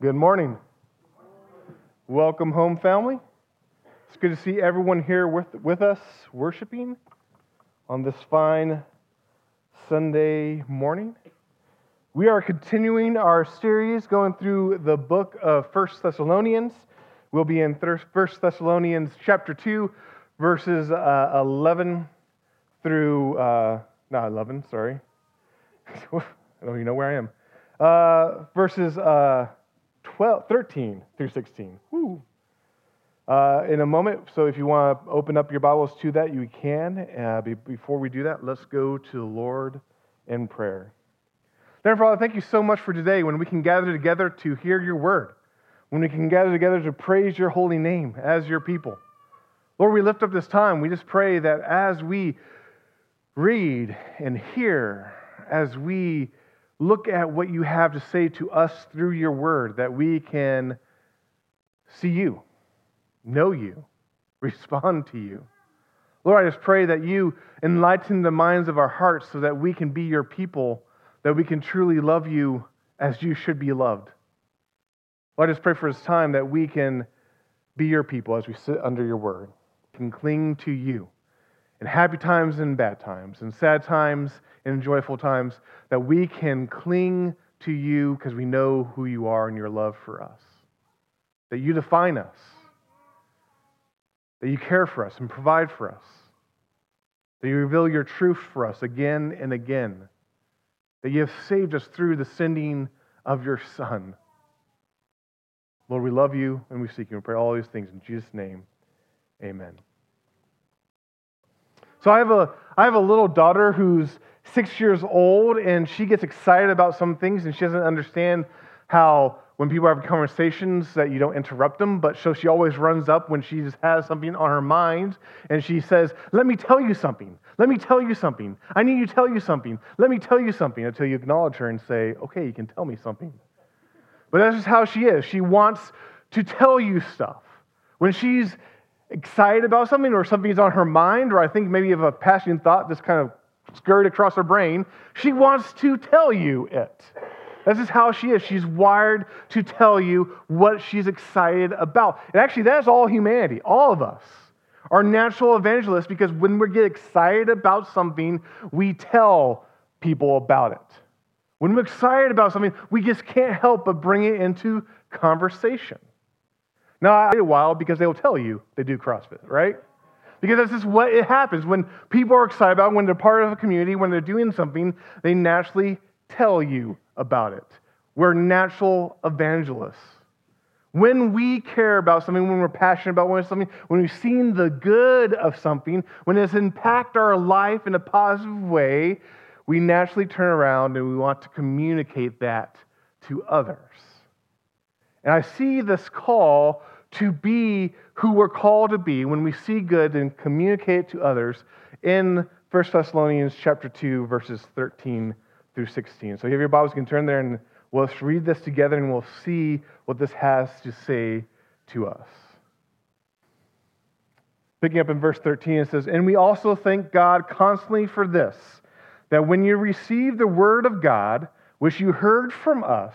Good morning. Welcome home, family. It's good to see everyone here with, with us worshiping on this fine Sunday morning. We are continuing our series going through the book of First Thessalonians. We'll be in First Thessalonians chapter 2, verses uh, 11 through, uh, not 11, sorry. I don't even know where I am. Uh, verses uh, 12, 13 through 16. Woo. Uh, in a moment, so if you want to open up your Bibles to that, you can. Uh, be, before we do that, let's go to the Lord in prayer. Dear Father, thank you so much for today when we can gather together to hear your word, when we can gather together to praise your holy name as your people. Lord, we lift up this time. We just pray that as we read and hear, as we look at what you have to say to us through your word, that we can see you, know you, respond to you. Lord, I just pray that you enlighten the minds of our hearts so that we can be your people, that we can truly love you as you should be loved. Lord, I just pray for this time that we can be your people as we sit under your word, can cling to you in happy times and bad times, in sad times and joyful times, that we can cling to you because we know who you are and your love for us. That you define us. That you care for us and provide for us. That you reveal your truth for us again and again. That you have saved us through the sending of your Son. Lord, we love you and we seek you. We pray all these things in Jesus' name. Amen. So I have a I have a little daughter who's six years old, and she gets excited about some things, and she doesn't understand how when people have conversations that you don't interrupt them. But so she always runs up when she has something on her mind, and she says, "Let me tell you something. Let me tell you something. I need you to tell you something. Let me tell you something." Until you acknowledge her and say, "Okay, you can tell me something." But that's just how she is. She wants to tell you stuff. When she's excited about something or something's on her mind, or I think maybe of a passing thought just kind of scurried across her brain, she wants to tell you it. This is how she is. She's wired to tell you what she's excited about. And actually, that's all humanity, all of us are natural evangelists because when we get excited about something, we tell people about it. When we're excited about something, we just can't help but bring it into conversation. Now, I wait a while because they'll tell you they do CrossFit, right? Because that's just what it happens. When people are excited about, when they're part of a community, when they're doing something, they naturally tell you about it. We're natural evangelists. When we care about something, when we're passionate about something, when we've seen the good of something, when it's impacted our life in a positive way, we naturally turn around and we want to communicate that to others. And I see this call to be who we're called to be when we see good and communicate to others in 1 Thessalonians chapter 2, verses 13 through 16. So if your Bibles, can turn there and we'll read this together and we'll see what this has to say to us. Picking up in verse 13, it says, And we also thank God constantly for this, that when you received the word of God, which you heard from us,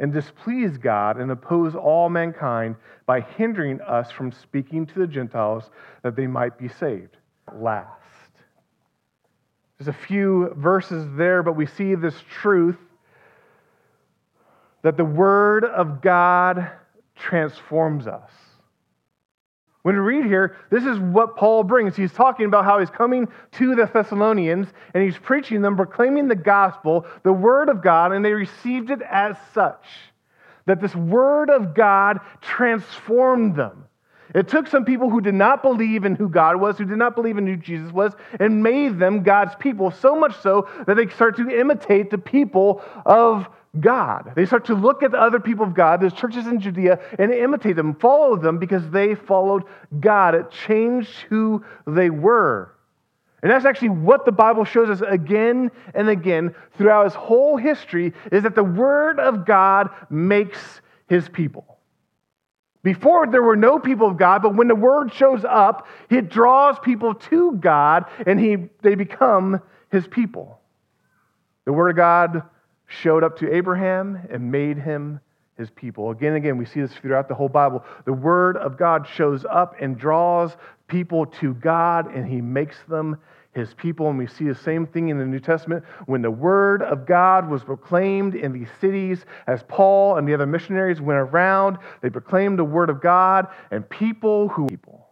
and displease God and oppose all mankind by hindering us from speaking to the Gentiles that they might be saved. Last. There's a few verses there, but we see this truth that the Word of God transforms us. When we read here, this is what Paul brings. He's talking about how he's coming to the Thessalonians and he's preaching them, proclaiming the gospel, the word of God, and they received it as such. That this word of God transformed them. It took some people who did not believe in who God was, who did not believe in who Jesus was, and made them God's people, so much so that they start to imitate the people of God. They start to look at the other people of God, those churches in Judea, and imitate them, follow them because they followed God. It changed who they were. And that's actually what the Bible shows us again and again throughout its whole history is that the Word of God makes his people. Before, there were no people of God, but when the Word shows up, it draws people to God and he, they become his people. The Word of God showed up to Abraham and made him his people. Again and again, we see this throughout the whole Bible. The Word of God shows up and draws people to God, and he makes them his people. And we see the same thing in the New Testament when the Word of God was proclaimed in these cities, as Paul and the other missionaries went around, they proclaimed the Word of God, and people who people,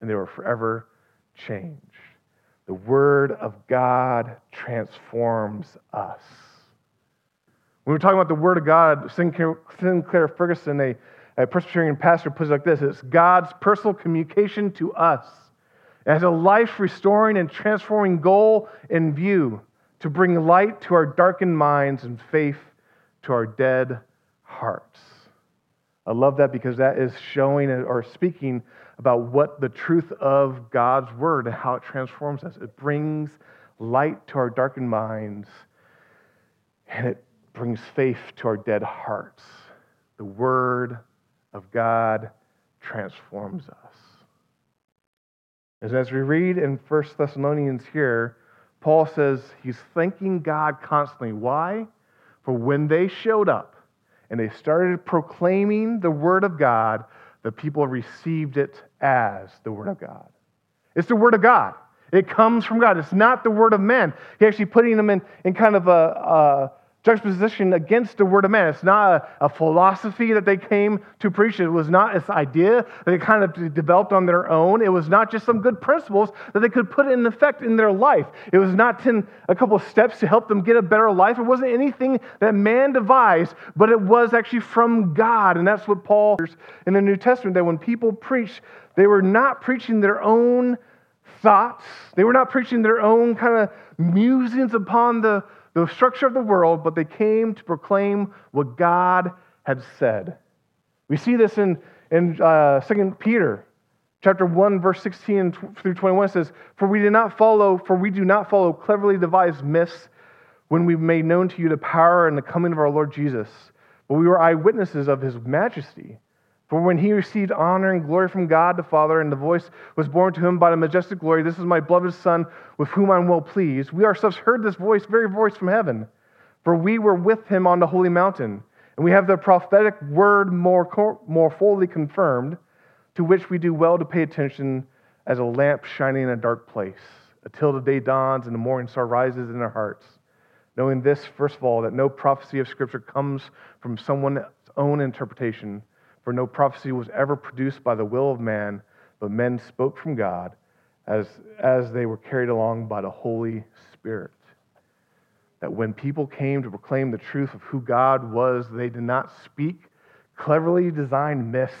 and they were forever changed. The Word of God transforms us. When we're talking about the Word of God, Sinclair Ferguson, a, a Presbyterian pastor, puts it like this it's God's personal communication to us. It has a life restoring and transforming goal in view to bring light to our darkened minds and faith to our dead hearts. I love that because that is showing or speaking about what the truth of God's word and how it transforms us. It brings light to our darkened minds and it brings faith to our dead hearts. The Word of God transforms us. As, as we read in 1 Thessalonians here, Paul says he's thanking God constantly. Why? For when they showed up and they started proclaiming the Word of God, the people received it as the Word of God. It's the Word of God. It comes from God. It's not the Word of men. He's actually putting them in, in kind of a, a juxtaposition against the word of man. It's not a, a, philosophy that they came to preach. It was not this idea that they kind of developed on their own. It was not just some good principles that they could put in effect in their life. It was not ten, a couple of steps to help them get a better life. It wasn't anything that man devised, but it was actually from God. And that's what Paul in the New Testament that when people preached, they were not preaching their own thoughts. They were not preaching their own kind of musings upon the the structure of the world, but they came to proclaim what God had said. We see this in, in uh, 2 Peter chapter 1, verse 16 through 21 says, For we did not follow, for we do not follow cleverly devised myths when we made known to you the power and the coming of our Lord Jesus, but we were eyewitnesses of his majesty. For when he received honor and glory from God the Father, and the voice was borne to him by the majestic glory, This is my beloved Son, with whom I'm well pleased, we ourselves heard this voice, very voice from heaven. For we were with him on the holy mountain, and we have the prophetic word more, more fully confirmed, to which we do well to pay attention as a lamp shining in a dark place, until the day dawns and the morning star rises in our hearts. Knowing this, first of all, that no prophecy of Scripture comes from someone's own interpretation for no prophecy was ever produced by the will of man, but men spoke from God as, as they were carried along by the Holy Spirit. That when people came to proclaim the truth of who God was, they did not speak cleverly designed myths.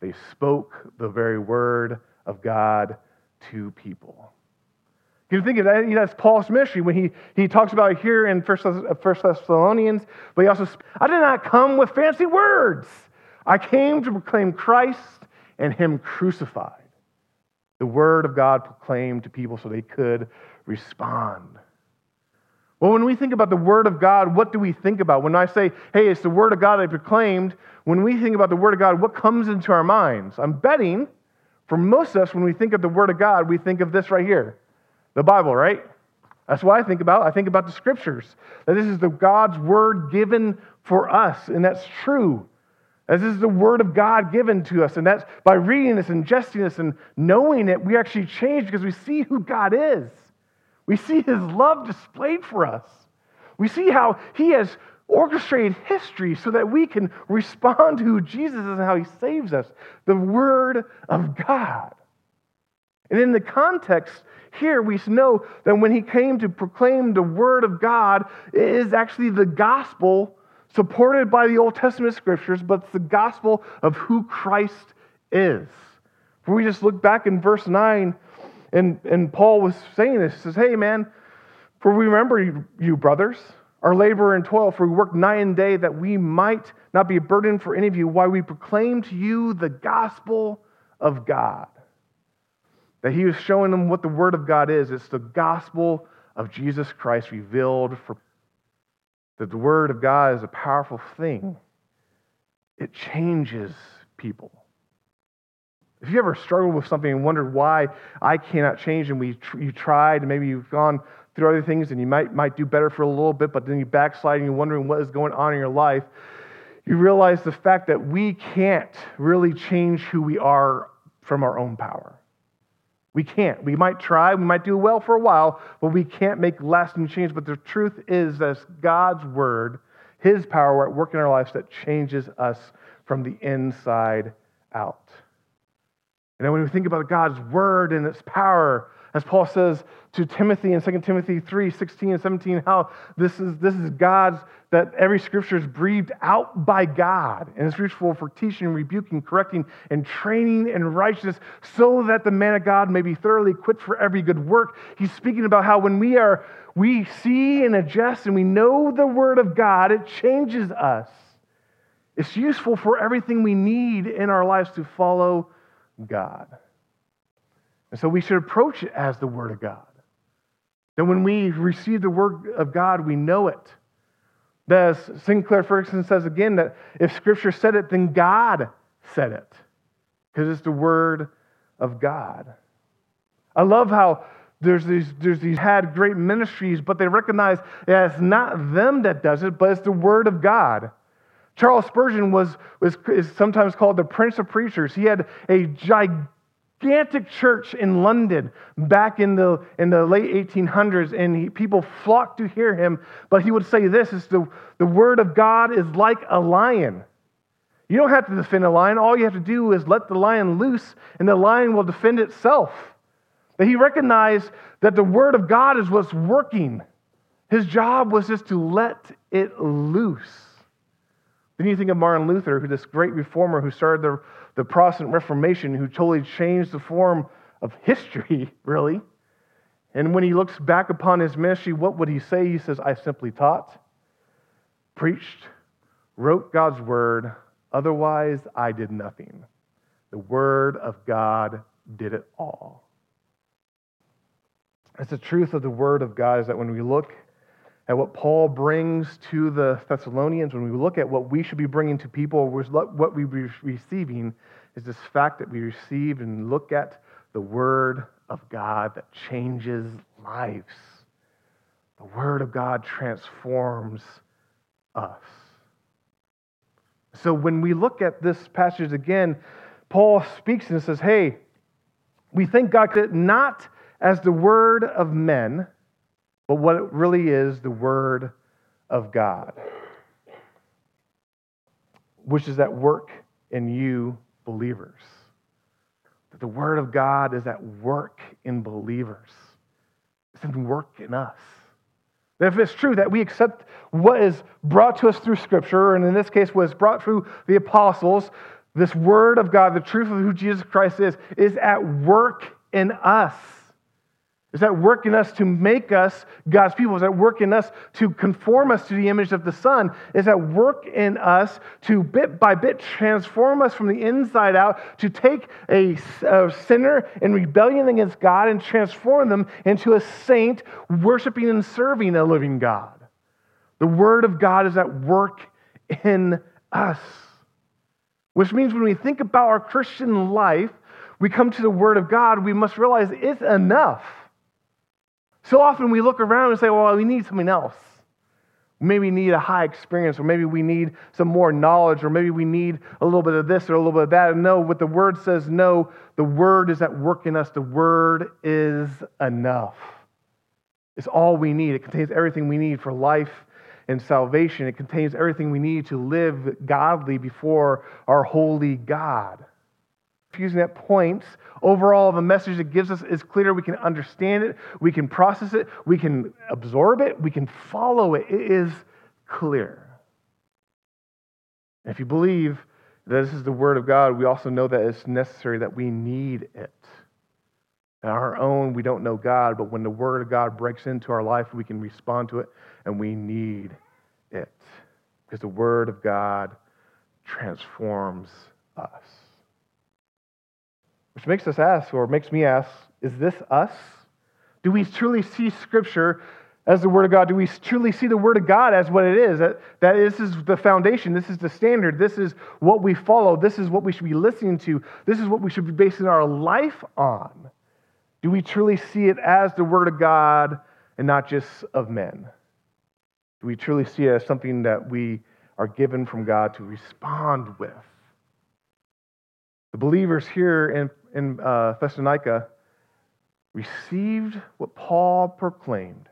They spoke the very word of God to people. You think of that, that's Paul's ministry when he, he talks about here in First Thessalonians, but he also, I did not come with fancy words. I came to proclaim Christ and Him crucified. The Word of God proclaimed to people so they could respond. Well, when we think about the Word of God, what do we think about? When I say, hey, it's the Word of God I proclaimed, when we think about the Word of God, what comes into our minds? I'm betting for most of us, when we think of the Word of God, we think of this right here the Bible, right? That's what I think about. I think about the Scriptures. That this is the God's Word given for us, and that's true. As this is the word of God given to us. And that's by reading this, ingesting this, and knowing it, we actually change because we see who God is. We see his love displayed for us. We see how he has orchestrated history so that we can respond to who Jesus is and how he saves us. The word of God. And in the context here, we know that when he came to proclaim the word of God, it is actually the gospel supported by the Old Testament scriptures, but it's the gospel of who Christ is. If we just look back in verse 9, and, and Paul was saying this, he says, Hey, man, for we remember you, you brothers, our labor and toil, for we work night and day that we might not be a burden for any of you, why we proclaim to you the gospel of God. That he was showing them what the word of God is. It's the gospel of Jesus Christ revealed for that the word of God is a powerful thing. It changes people. If you ever struggled with something and wondered why I cannot change, and we you tried, and maybe you've gone through other things, and you might might do better for a little bit, but then you backslide and you're wondering what is going on in your life, you realize the fact that we can't really change who we are from our own power. We can't. We might try, we might do well for a while, but we can't make lasting change. But the truth is that God's word, His power at work in our lives that changes us from the inside out. And then when we think about God's word and its power, as Paul says to Timothy in 2 Timothy 3 16 and 17, how this is, this is God's, that every scripture is breathed out by God and is useful for teaching, rebuking, correcting, and training in righteousness, so that the man of God may be thoroughly equipped for every good work. He's speaking about how when we are, we see and adjust and we know the word of God, it changes us. It's useful for everything we need in our lives to follow God. And so we should approach it as the Word of God. That when we receive the Word of God, we know it. As Sinclair Ferguson says again, that if Scripture said it, then God said it, because it's the Word of God. I love how there's these, there's these had great ministries, but they recognize that it's not them that does it, but it's the Word of God. Charles Spurgeon was, was is sometimes called the Prince of Preachers. He had a gigantic church in London back in the, in the late 1800s, and he, people flocked to hear him. But he would say this is the, the word of God is like a lion. You don't have to defend a lion. All you have to do is let the lion loose, and the lion will defend itself. But he recognized that the word of God is what's working. His job was just to let it loose. Then you think of Martin Luther, who this great reformer who started the, the Protestant Reformation, who totally changed the form of history, really. And when he looks back upon his ministry, what would he say? He says, I simply taught, preached, wrote God's word, otherwise I did nothing. The word of God did it all. It's the truth of the word of God is that when we look at what Paul brings to the Thessalonians, when we look at what we should be bringing to people, what we are receiving is this fact that we receive and look at the Word of God that changes lives. The Word of God transforms us. So when we look at this passage again, Paul speaks and says, Hey, we thank God not as the word of men but what it really is the Word of God, which is at work in you believers. That the Word of God is at work in believers, it's in work in us. That if it's true that we accept what is brought to us through Scripture, and in this case, was brought through the apostles, this Word of God, the truth of who Jesus Christ is, is at work in us. Is that work in us to make us God's people? Is that work in us to conform us to the image of the Son? Is that work in us to bit by bit transform us from the inside out to take a, a sinner in rebellion against God and transform them into a saint worshiping and serving a living God? The Word of God is at work in us. Which means when we think about our Christian life, we come to the Word of God, we must realize it's enough. So often we look around and say, well, we need something else. Maybe we need a high experience, or maybe we need some more knowledge, or maybe we need a little bit of this or a little bit of that. No, what the word says, no, the word is at work in us. The word is enough. It's all we need. It contains everything we need for life and salvation. It contains everything we need to live godly before our holy God confusing at points. Overall, the message it gives us is clear. We can understand it, we can process it, we can absorb it, we can follow it. It is clear. if you believe that this is the Word of God, we also know that it's necessary that we need it. On our own, we don't know God, but when the Word of God breaks into our life, we can respond to it, and we need it. Because the Word of God transforms us. Which makes us ask, or makes me ask, is this us? Do we truly see Scripture as the Word of God? Do we truly see the Word of God as what it is? That, that this is the foundation, this is the standard, this is what we follow, this is what we should be listening to, this is what we should be basing our life on. Do we truly see it as the Word of God and not just of men? Do we truly see it as something that we are given from God to respond with? The believers here in, in uh, Thessalonica received what Paul proclaimed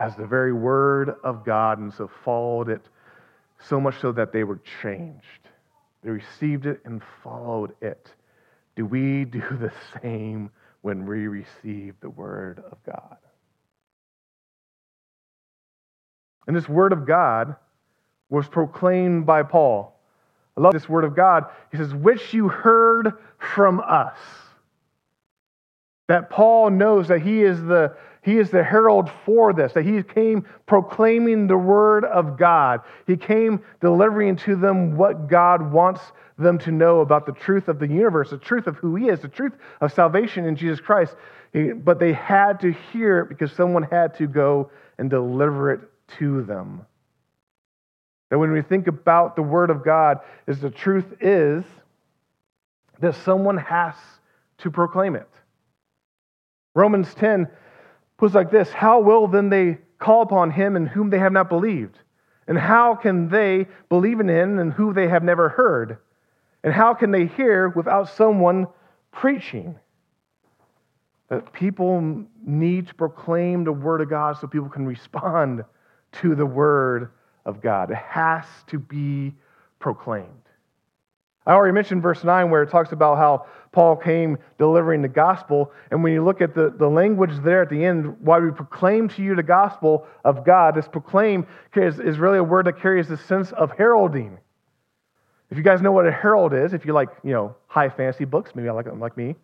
as the very word of God, and so followed it so much so that they were changed. They received it and followed it. Do we do the same when we receive the word of God? And this word of God was proclaimed by Paul. I love this word of God. He says, which you heard from us. That Paul knows that he is the he is the herald for this, that he came proclaiming the word of God. He came delivering to them what God wants them to know about the truth of the universe, the truth of who he is, the truth of salvation in Jesus Christ. But they had to hear it because someone had to go and deliver it to them. That when we think about the word of God, is the truth is that someone has to proclaim it. Romans 10 puts like this How will then they call upon him in whom they have not believed? And how can they believe in him in who they have never heard? And how can they hear without someone preaching? That people need to proclaim the word of God so people can respond to the word of God. It has to be proclaimed. I already mentioned verse 9 where it talks about how Paul came delivering the gospel. And when you look at the, the language there at the end, why we proclaim to you the gospel of God, this proclaim is, is really a word that carries the sense of heralding. If you guys know what a herald is, if you like, you know, high fantasy books, maybe I like them like me,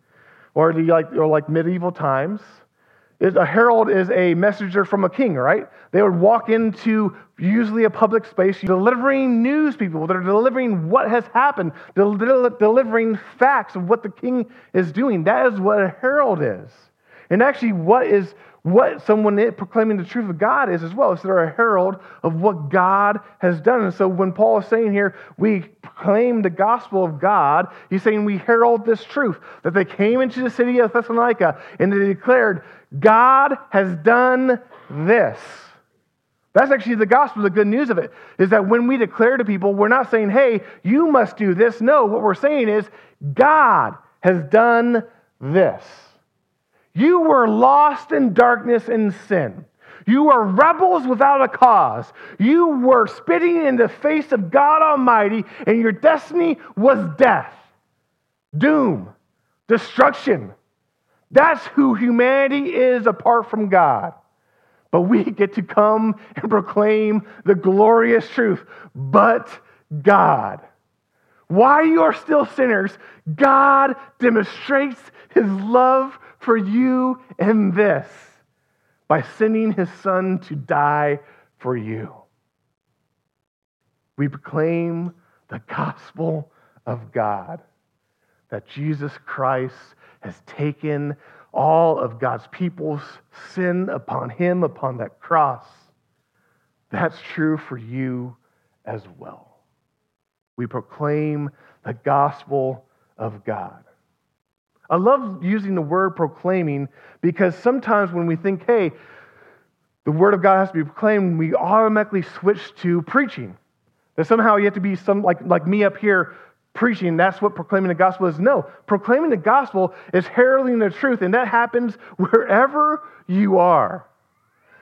or do you like, or like medieval times, a herald is a messenger from a king, right? They would walk into usually a public space delivering news people. They're delivering what has happened, del- delivering facts of what the king is doing. That is what a herald is. And actually, what is what someone proclaiming the truth of God is as well. So they're a herald of what God has done. And so when Paul is saying here, we proclaim the gospel of God, he's saying we herald this truth that they came into the city of Thessalonica and they declared, God has done this. That's actually the gospel. The good news of it is that when we declare to people, we're not saying, hey, you must do this. No, what we're saying is, God has done this. You were lost in darkness and sin. You were rebels without a cause. You were spitting in the face of God Almighty, and your destiny was death, doom, destruction. That's who humanity is apart from God. But we get to come and proclaim the glorious truth. But God. While you are still sinners, God demonstrates his love for you in this by sending his son to die for you. We proclaim the gospel of God that Jesus Christ has taken all of God's people's sin upon him, upon that cross. That's true for you as well. We proclaim the gospel of God. I love using the word proclaiming because sometimes when we think, hey, the word of God has to be proclaimed, we automatically switch to preaching. That somehow you have to be some like, like me up here preaching. That's what proclaiming the gospel is. No, proclaiming the gospel is heralding the truth, and that happens wherever you are.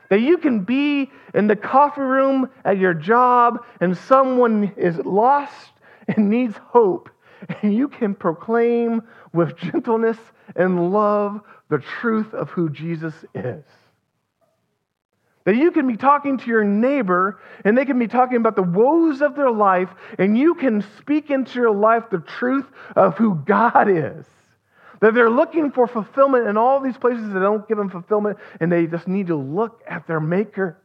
That you can be in the coffee room at your job and someone is lost and needs hope, and you can proclaim with gentleness and love the truth of who Jesus is. That you can be talking to your neighbor and they can be talking about the woes of their life, and you can speak into your life the truth of who God is. That they're looking for fulfillment in all these places that don't give them fulfillment, and they just need to look at their Maker,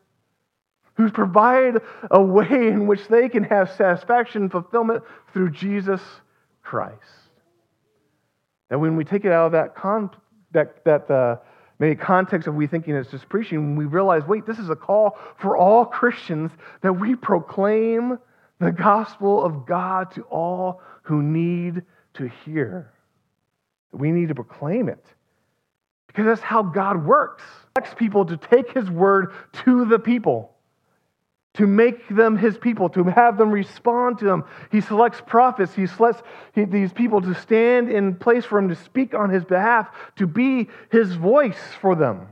who's provided a way in which they can have satisfaction and fulfillment through Jesus Christ. And when we take it out of that, con- that, that uh, maybe context of we thinking it's just preaching, we realize, wait, this is a call for all Christians that we proclaim the gospel of God to all who need to hear. We need to proclaim it because that's how God works. He expects people to take his word to the people to make them his people, to have them respond to him. He selects prophets. He selects these people to stand in place for him to speak on his behalf, to be his voice for them.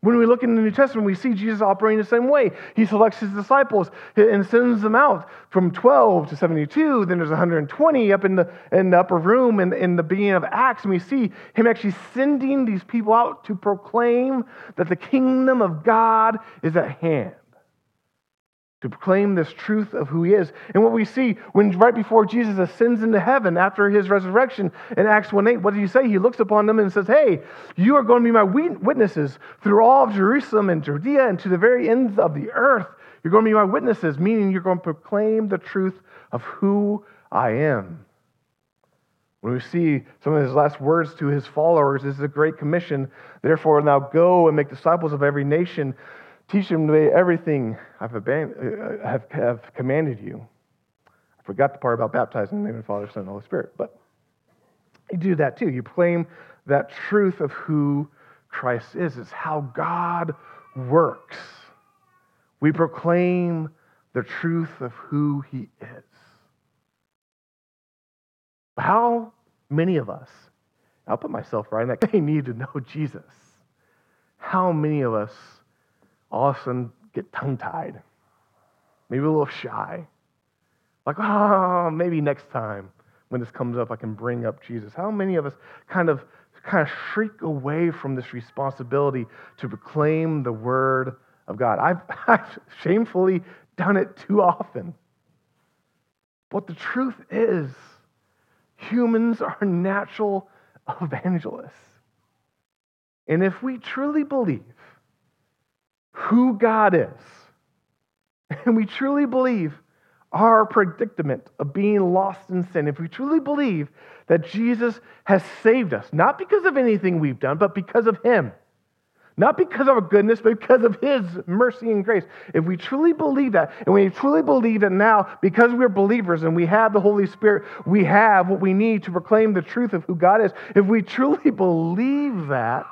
When we look in the New Testament, we see Jesus operating the same way. He selects his disciples and sends them out from 12 to 72. Then there's 120 up in the, in the upper room in, in the beginning of Acts. And we see him actually sending these people out to proclaim that the kingdom of God is at hand to proclaim this truth of who he is. And what we see when right before Jesus ascends into heaven after his resurrection in Acts 1 8, what does he say? He looks upon them and says, Hey, you are going to be my witnesses through all of Jerusalem and Judea and to the very ends of the earth. You're going to be my witnesses, meaning you're going to proclaim the truth of who I am. When we see some of his last words to his followers, this is a great commission. Therefore, now go and make disciples of every nation Teach them everything I've, uh, have, have commanded you. I forgot the part about baptizing in the name of the Father, Son, and Holy Spirit. But you do that too. You proclaim that truth of who Christ is. It's how God works. We proclaim the truth of who he is. How many of us, I'll put myself right in that, they need to know Jesus. How many of us all of a sudden get tongue tied, maybe a little shy. Like, oh, maybe next time when this comes up, I can bring up Jesus. How many of us kind of kind of shrink away from this responsibility to proclaim the word of God? I've, I've shamefully done it too often. But the truth is, humans are natural evangelists. And if we truly believe who God is, and we truly believe our predicament of being lost in sin, if we truly believe that Jesus has saved us, not because of anything we've done, but because of Him, not because of our goodness, but because of His mercy and grace, if we truly believe that, and we truly believe that now, because we're believers and we have the Holy Spirit, we have what we need to proclaim the truth of who God is, if we truly believe that,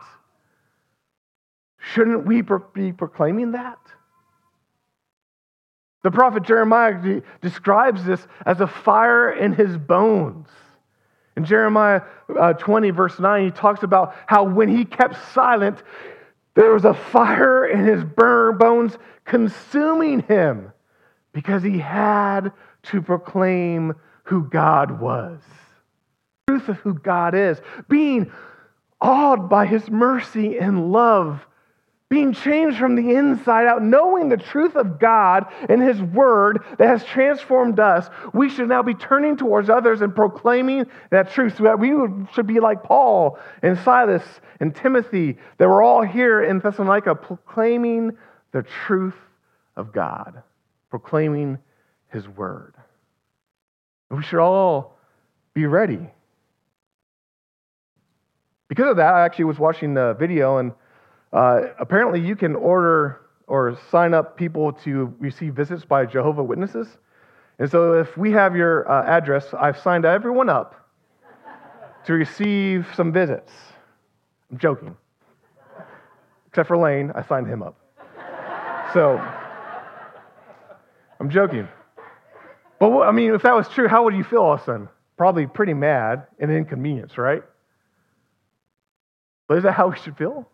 Shouldn't we be proclaiming that? The prophet Jeremiah describes this as a fire in his bones. In Jeremiah uh, 20, verse 9, he talks about how when he kept silent, there was a fire in his bones consuming him because he had to proclaim who God was. The truth of who God is, being awed by his mercy and love being changed from the inside out, knowing the truth of God and His Word that has transformed us, we should now be turning towards others and proclaiming that truth. So that we should be like Paul and Silas and Timothy, that we're all here in Thessalonica proclaiming the truth of God, proclaiming His Word. And we should all be ready. Because of that, I actually was watching the video and uh, apparently, you can order or sign up people to receive visits by Jehovah Witnesses. And so, if we have your uh, address, I've signed everyone up to receive some visits. I'm joking. Except for Lane, I signed him up. So, I'm joking. But I mean, if that was true, how would you feel all of a sudden? Probably pretty mad and inconvenience, right? But is that how we should feel?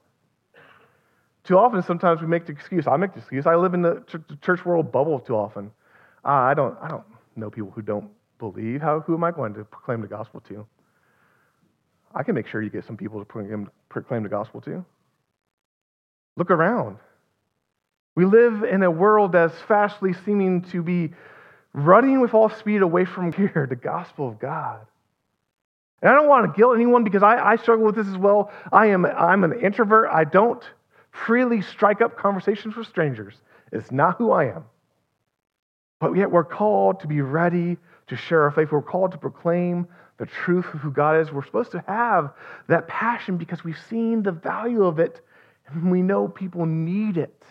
Too often, sometimes we make the excuse. I make the excuse. I live in the church world bubble too often. Uh, I don't. I don't know people who don't believe. How? Who am I going to proclaim the gospel to? I can make sure you get some people to proclaim, proclaim the gospel to. Look around. We live in a world that's fastly seeming to be running with all speed away from here, the gospel of God. And I don't want to guilt anyone because I, I struggle with this as well. I am I'm an introvert. I don't freely strike up conversations with strangers. It's not who I am. But yet we're called to be ready to share our faith. We're called to proclaim the truth of who God is. We're supposed to have that passion because we've seen the value of it and we know people need it.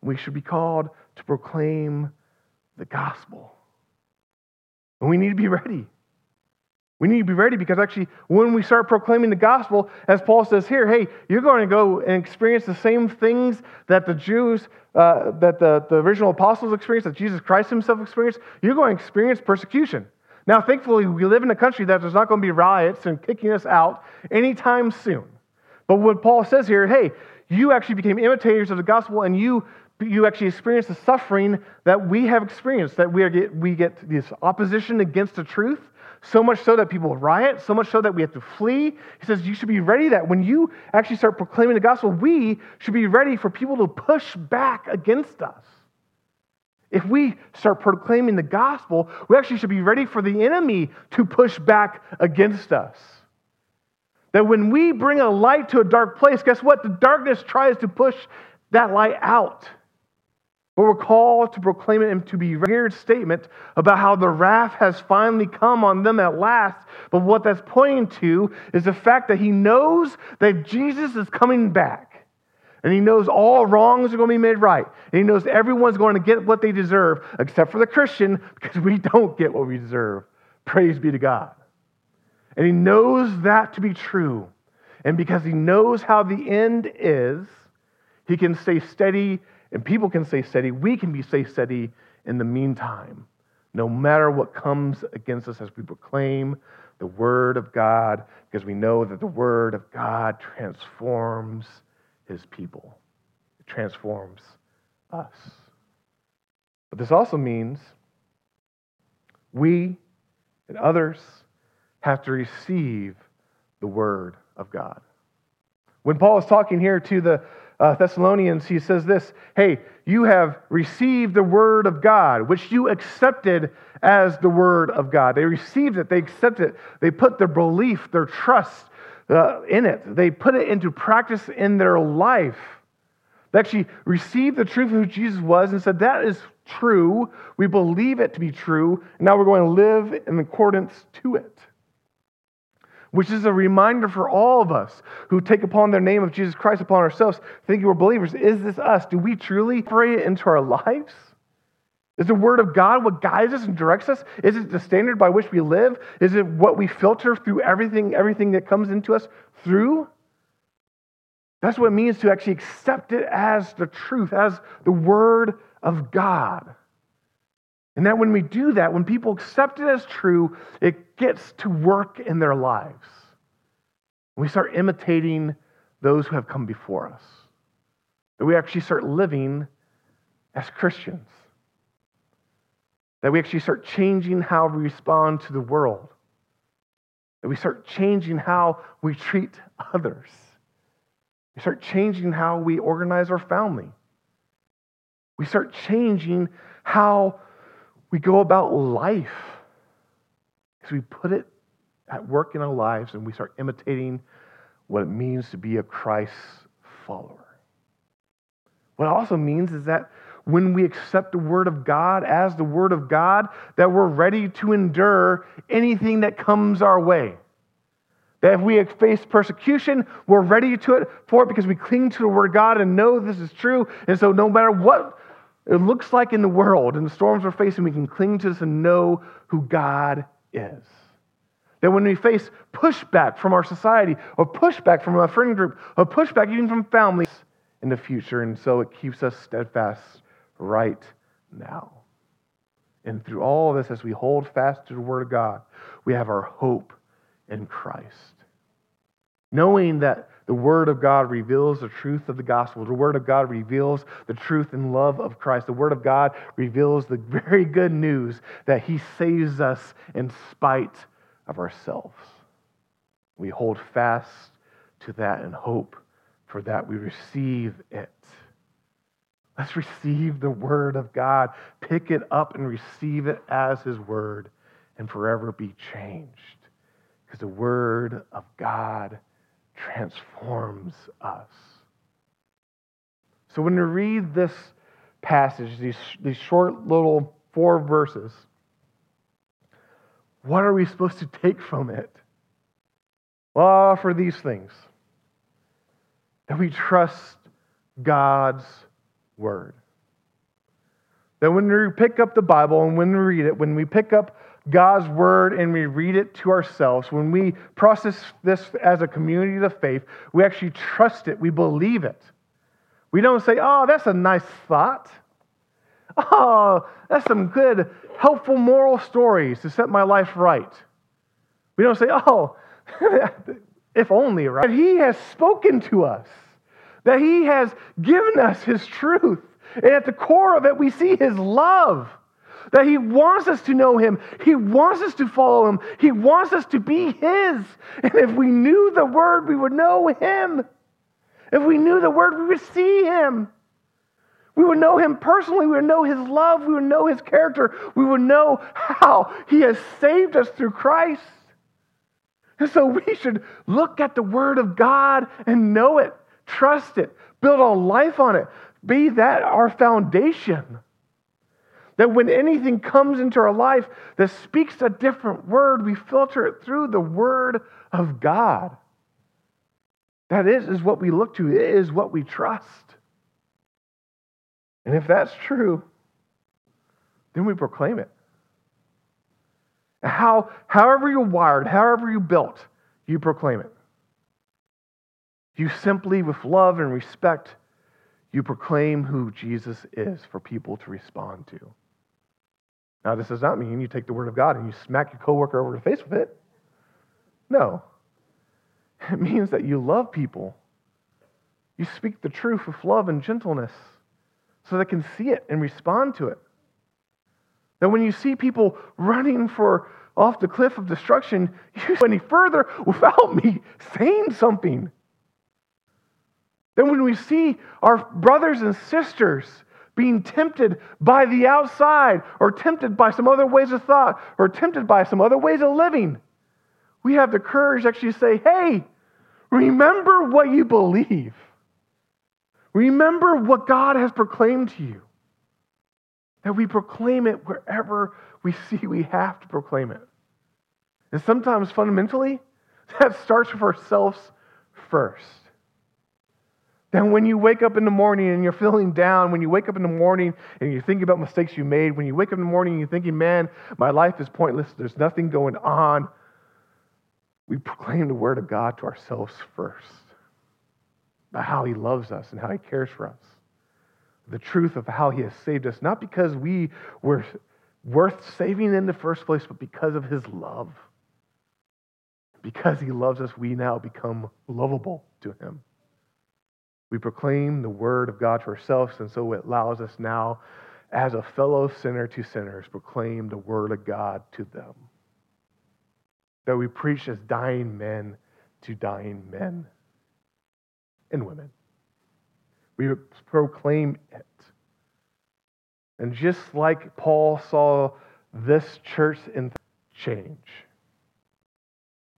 We should be called to proclaim the gospel. And we need to be ready. We need to be ready because actually, when we start proclaiming the gospel, as Paul says here, hey, you're going to go and experience the same things that the Jews, uh, that the, the original apostles experienced, that Jesus Christ himself experienced. You're going to experience persecution. Now, thankfully, we live in a country that there's not going to be riots and kicking us out anytime soon. But what Paul says here, hey, you actually became imitators of the gospel and you you actually experience the suffering that we have experienced, that we, get, we get this opposition against the truth, so much so that people riot, so much so that we have to flee. He says you should be ready that when you actually start proclaiming the gospel, we should be ready for people to push back against us. If we start proclaiming the gospel, we actually should be ready for the enemy to push back against us. That when we bring a light to a dark place, guess what? The darkness tries to push that light out. But we're called to proclaim it and to be a weird statement about how the wrath has finally come on them at last. But what that's pointing to is the fact that he knows that Jesus is coming back. And he knows all wrongs are going to be made right. And he knows everyone's going to get what they deserve, except for the Christian, because we don't get what we deserve. Praise be to God. And he knows that to be true. And because he knows how the end is, he can stay steady and people can stay steady. We can be stay steady in the meantime, no matter what comes against us as we proclaim the Word of God, because we know that the Word of God transforms His people, it transforms us. But this also means we and others have to receive the Word of God. When Paul is talking here to the uh, Thessalonians, he says this Hey, you have received the word of God, which you accepted as the word of God. They received it, they accepted it, they put their belief, their trust uh, in it, they put it into practice in their life. They actually received the truth of who Jesus was and said, That is true. We believe it to be true. And now we're going to live in accordance to it which is a reminder for all of us who take upon their name of Jesus Christ upon ourselves, thinking we're believers. Is this us? Do we truly pray it into our lives? Is the Word of God what guides us and directs us? Is it the standard by which we live? Is it what we filter through everything, everything that comes into us through? That's what it means to actually accept it as the truth, as the Word of God. And that when we do that, when people accept it as true, it gets to work in their lives. We start imitating those who have come before us. That we actually start living as Christians. That we actually start changing how we respond to the world. That we start changing how we treat others. We start changing how we organize our family. We start changing how we go about life as we put it at work in our lives and we start imitating what it means to be a Christ follower. What it also means is that when we accept the Word of God as the Word of God, that we're ready to endure anything that comes our way. That if we face persecution, we're ready to it for it because we cling to the Word of God and know this is true. And so, no matter what it looks like in the world and the storms we're facing, we can cling to this and know who God is. That when we face pushback from our society, or pushback from a friend group, or pushback even from families in the future, and so it keeps us steadfast right now. And through all of this, as we hold fast to the Word of God, we have our hope in Christ. Knowing that the Word of God reveals the truth of the gospel. The Word of God reveals the truth and love of Christ. The Word of God reveals the very good news that He saves us in spite of ourselves. We hold fast to that and hope for that we receive it. Let's receive the word of God, pick it up and receive it as his word, and forever be changed. Because the word of God transforms us. So when we read this passage, these, these short little four verses, what are we supposed to take from it? Well, for these things that we trust God's word. That when we pick up the Bible and when we read it, when we pick up God's word and we read it to ourselves, when we process this as a community of faith, we actually trust it, we believe it. We don't say, oh, that's a nice thought. Oh, that's some good, helpful moral stories to set my life right. We don't say, oh, if only, right? He has spoken to us, that He has given us His truth. And at the core of it, we see His love. That He wants us to know Him. He wants us to follow Him. He wants us to be His. And if we knew the Word, we would know Him. If we knew the Word, we would see Him. We would know Him personally. We would know His love. We would know His character. We would know how He has saved us through Christ. And so we should look at the Word of God and know it, trust it, build our life on it. Be that our foundation. That when anything comes into our life that speaks a different word, we filter it through the Word of God. That is, is what we look to, it is what we trust. And if that's true, then we proclaim it. How, however you're wired, however you built, you proclaim it. You simply, with love and respect, you proclaim who Jesus is for people to respond to. Now, this does not mean you take the word of God and you smack your coworker over the face with it. No. It means that you love people. You speak the truth with love and gentleness so they can see it and respond to it. That when you see people running for off the cliff of destruction, you go any further without me saying something. Then when we see our brothers and sisters being tempted by the outside, or tempted by some other ways of thought, or tempted by some other ways of living, we have the courage to actually say, hey, remember what you believe. Remember what God has proclaimed to you that we proclaim it wherever we see we have to proclaim it. And sometimes fundamentally, that starts with ourselves first. Then when you wake up in the morning and you're feeling down, when you wake up in the morning and you're thinking about mistakes you made, when you wake up in the morning and you're thinking, man, my life is pointless, there's nothing going on, we proclaim the word of God to ourselves first about how he loves us and how he cares for us the truth of how he has saved us, not because we were worth saving in the first place, but because of his love. Because he loves us, we now become lovable to him. We proclaim the word of God to ourselves, and so it allows us now, as a fellow sinner to sinners, proclaim the word of God to them. That we preach as dying men to dying men and women. We proclaim it. And just like Paul saw this church in change.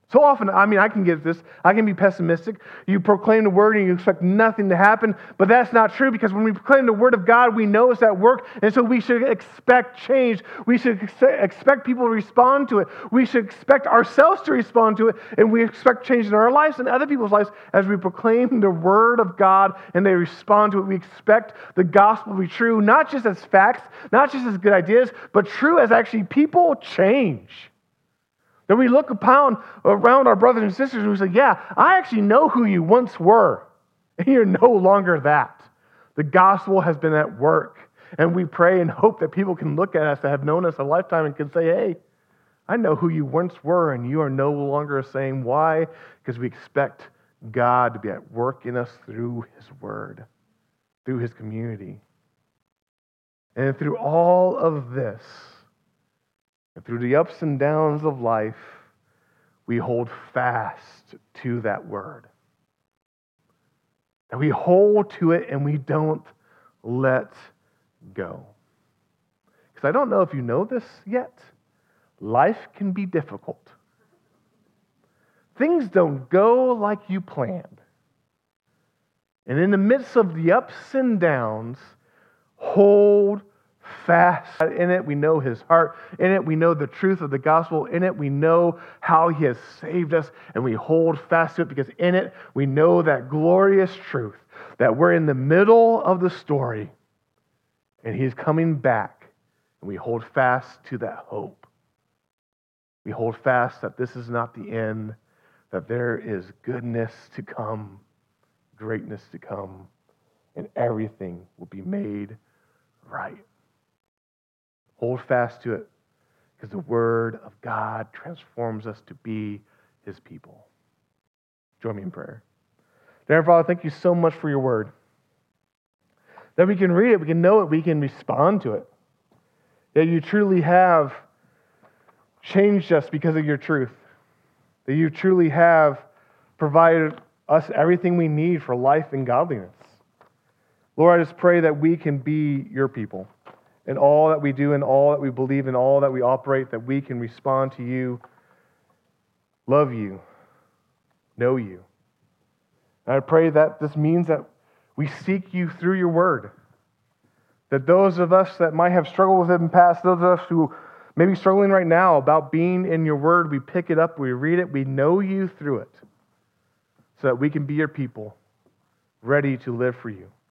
So often, I mean, I can get this. I can be pessimistic. You proclaim the word and you expect nothing to happen, but that's not true because when we proclaim the word of God, we know it's at work, and so we should expect change. We should expect people to respond to it. We should expect ourselves to respond to it, and we expect change in our lives and other people's lives as we proclaim the word of God and they respond to it. We expect the gospel to be true, not just as facts, not just as good ideas, but true as actually people change. That we look upon around our brothers and sisters and we say, Yeah, I actually know who you once were, and you're no longer that. The gospel has been at work. And we pray and hope that people can look at us that have known us a lifetime and can say, Hey, I know who you once were, and you are no longer the same. Why? Because we expect God to be at work in us through His Word, through His community. And through all of this, and through the ups and downs of life, we hold fast to that word. And we hold to it and we don't let go. Because I don't know if you know this yet, life can be difficult. Things don't go like you planned. And in the midst of the ups and downs, hold fast. In it, we know his heart. In it, we know the truth of the gospel. In it, we know how he has saved us, and we hold fast to it because in it, we know that glorious truth that we're in the middle of the story and he's coming back, and we hold fast to that hope. We hold fast that this is not the end, that there is goodness to come, greatness to come, and everything will be made right. Hold fast to it because the Word of God transforms us to be His people. Join me in prayer. Dear Father, thank you so much for your Word. That we can read it, we can know it, we can respond to it. That you truly have changed us because of your truth. That you truly have provided us everything we need for life and godliness. Lord, I just pray that we can be your people in all that we do, in all that we believe, in all that we operate, that we can respond to you, love you, know you. And I pray that this means that we seek you through your word. That those of us that might have struggled with it in the past, those of us who may be struggling right now about being in your word, we pick it up, we read it, we know you through it, so that we can be your people, ready to live for you.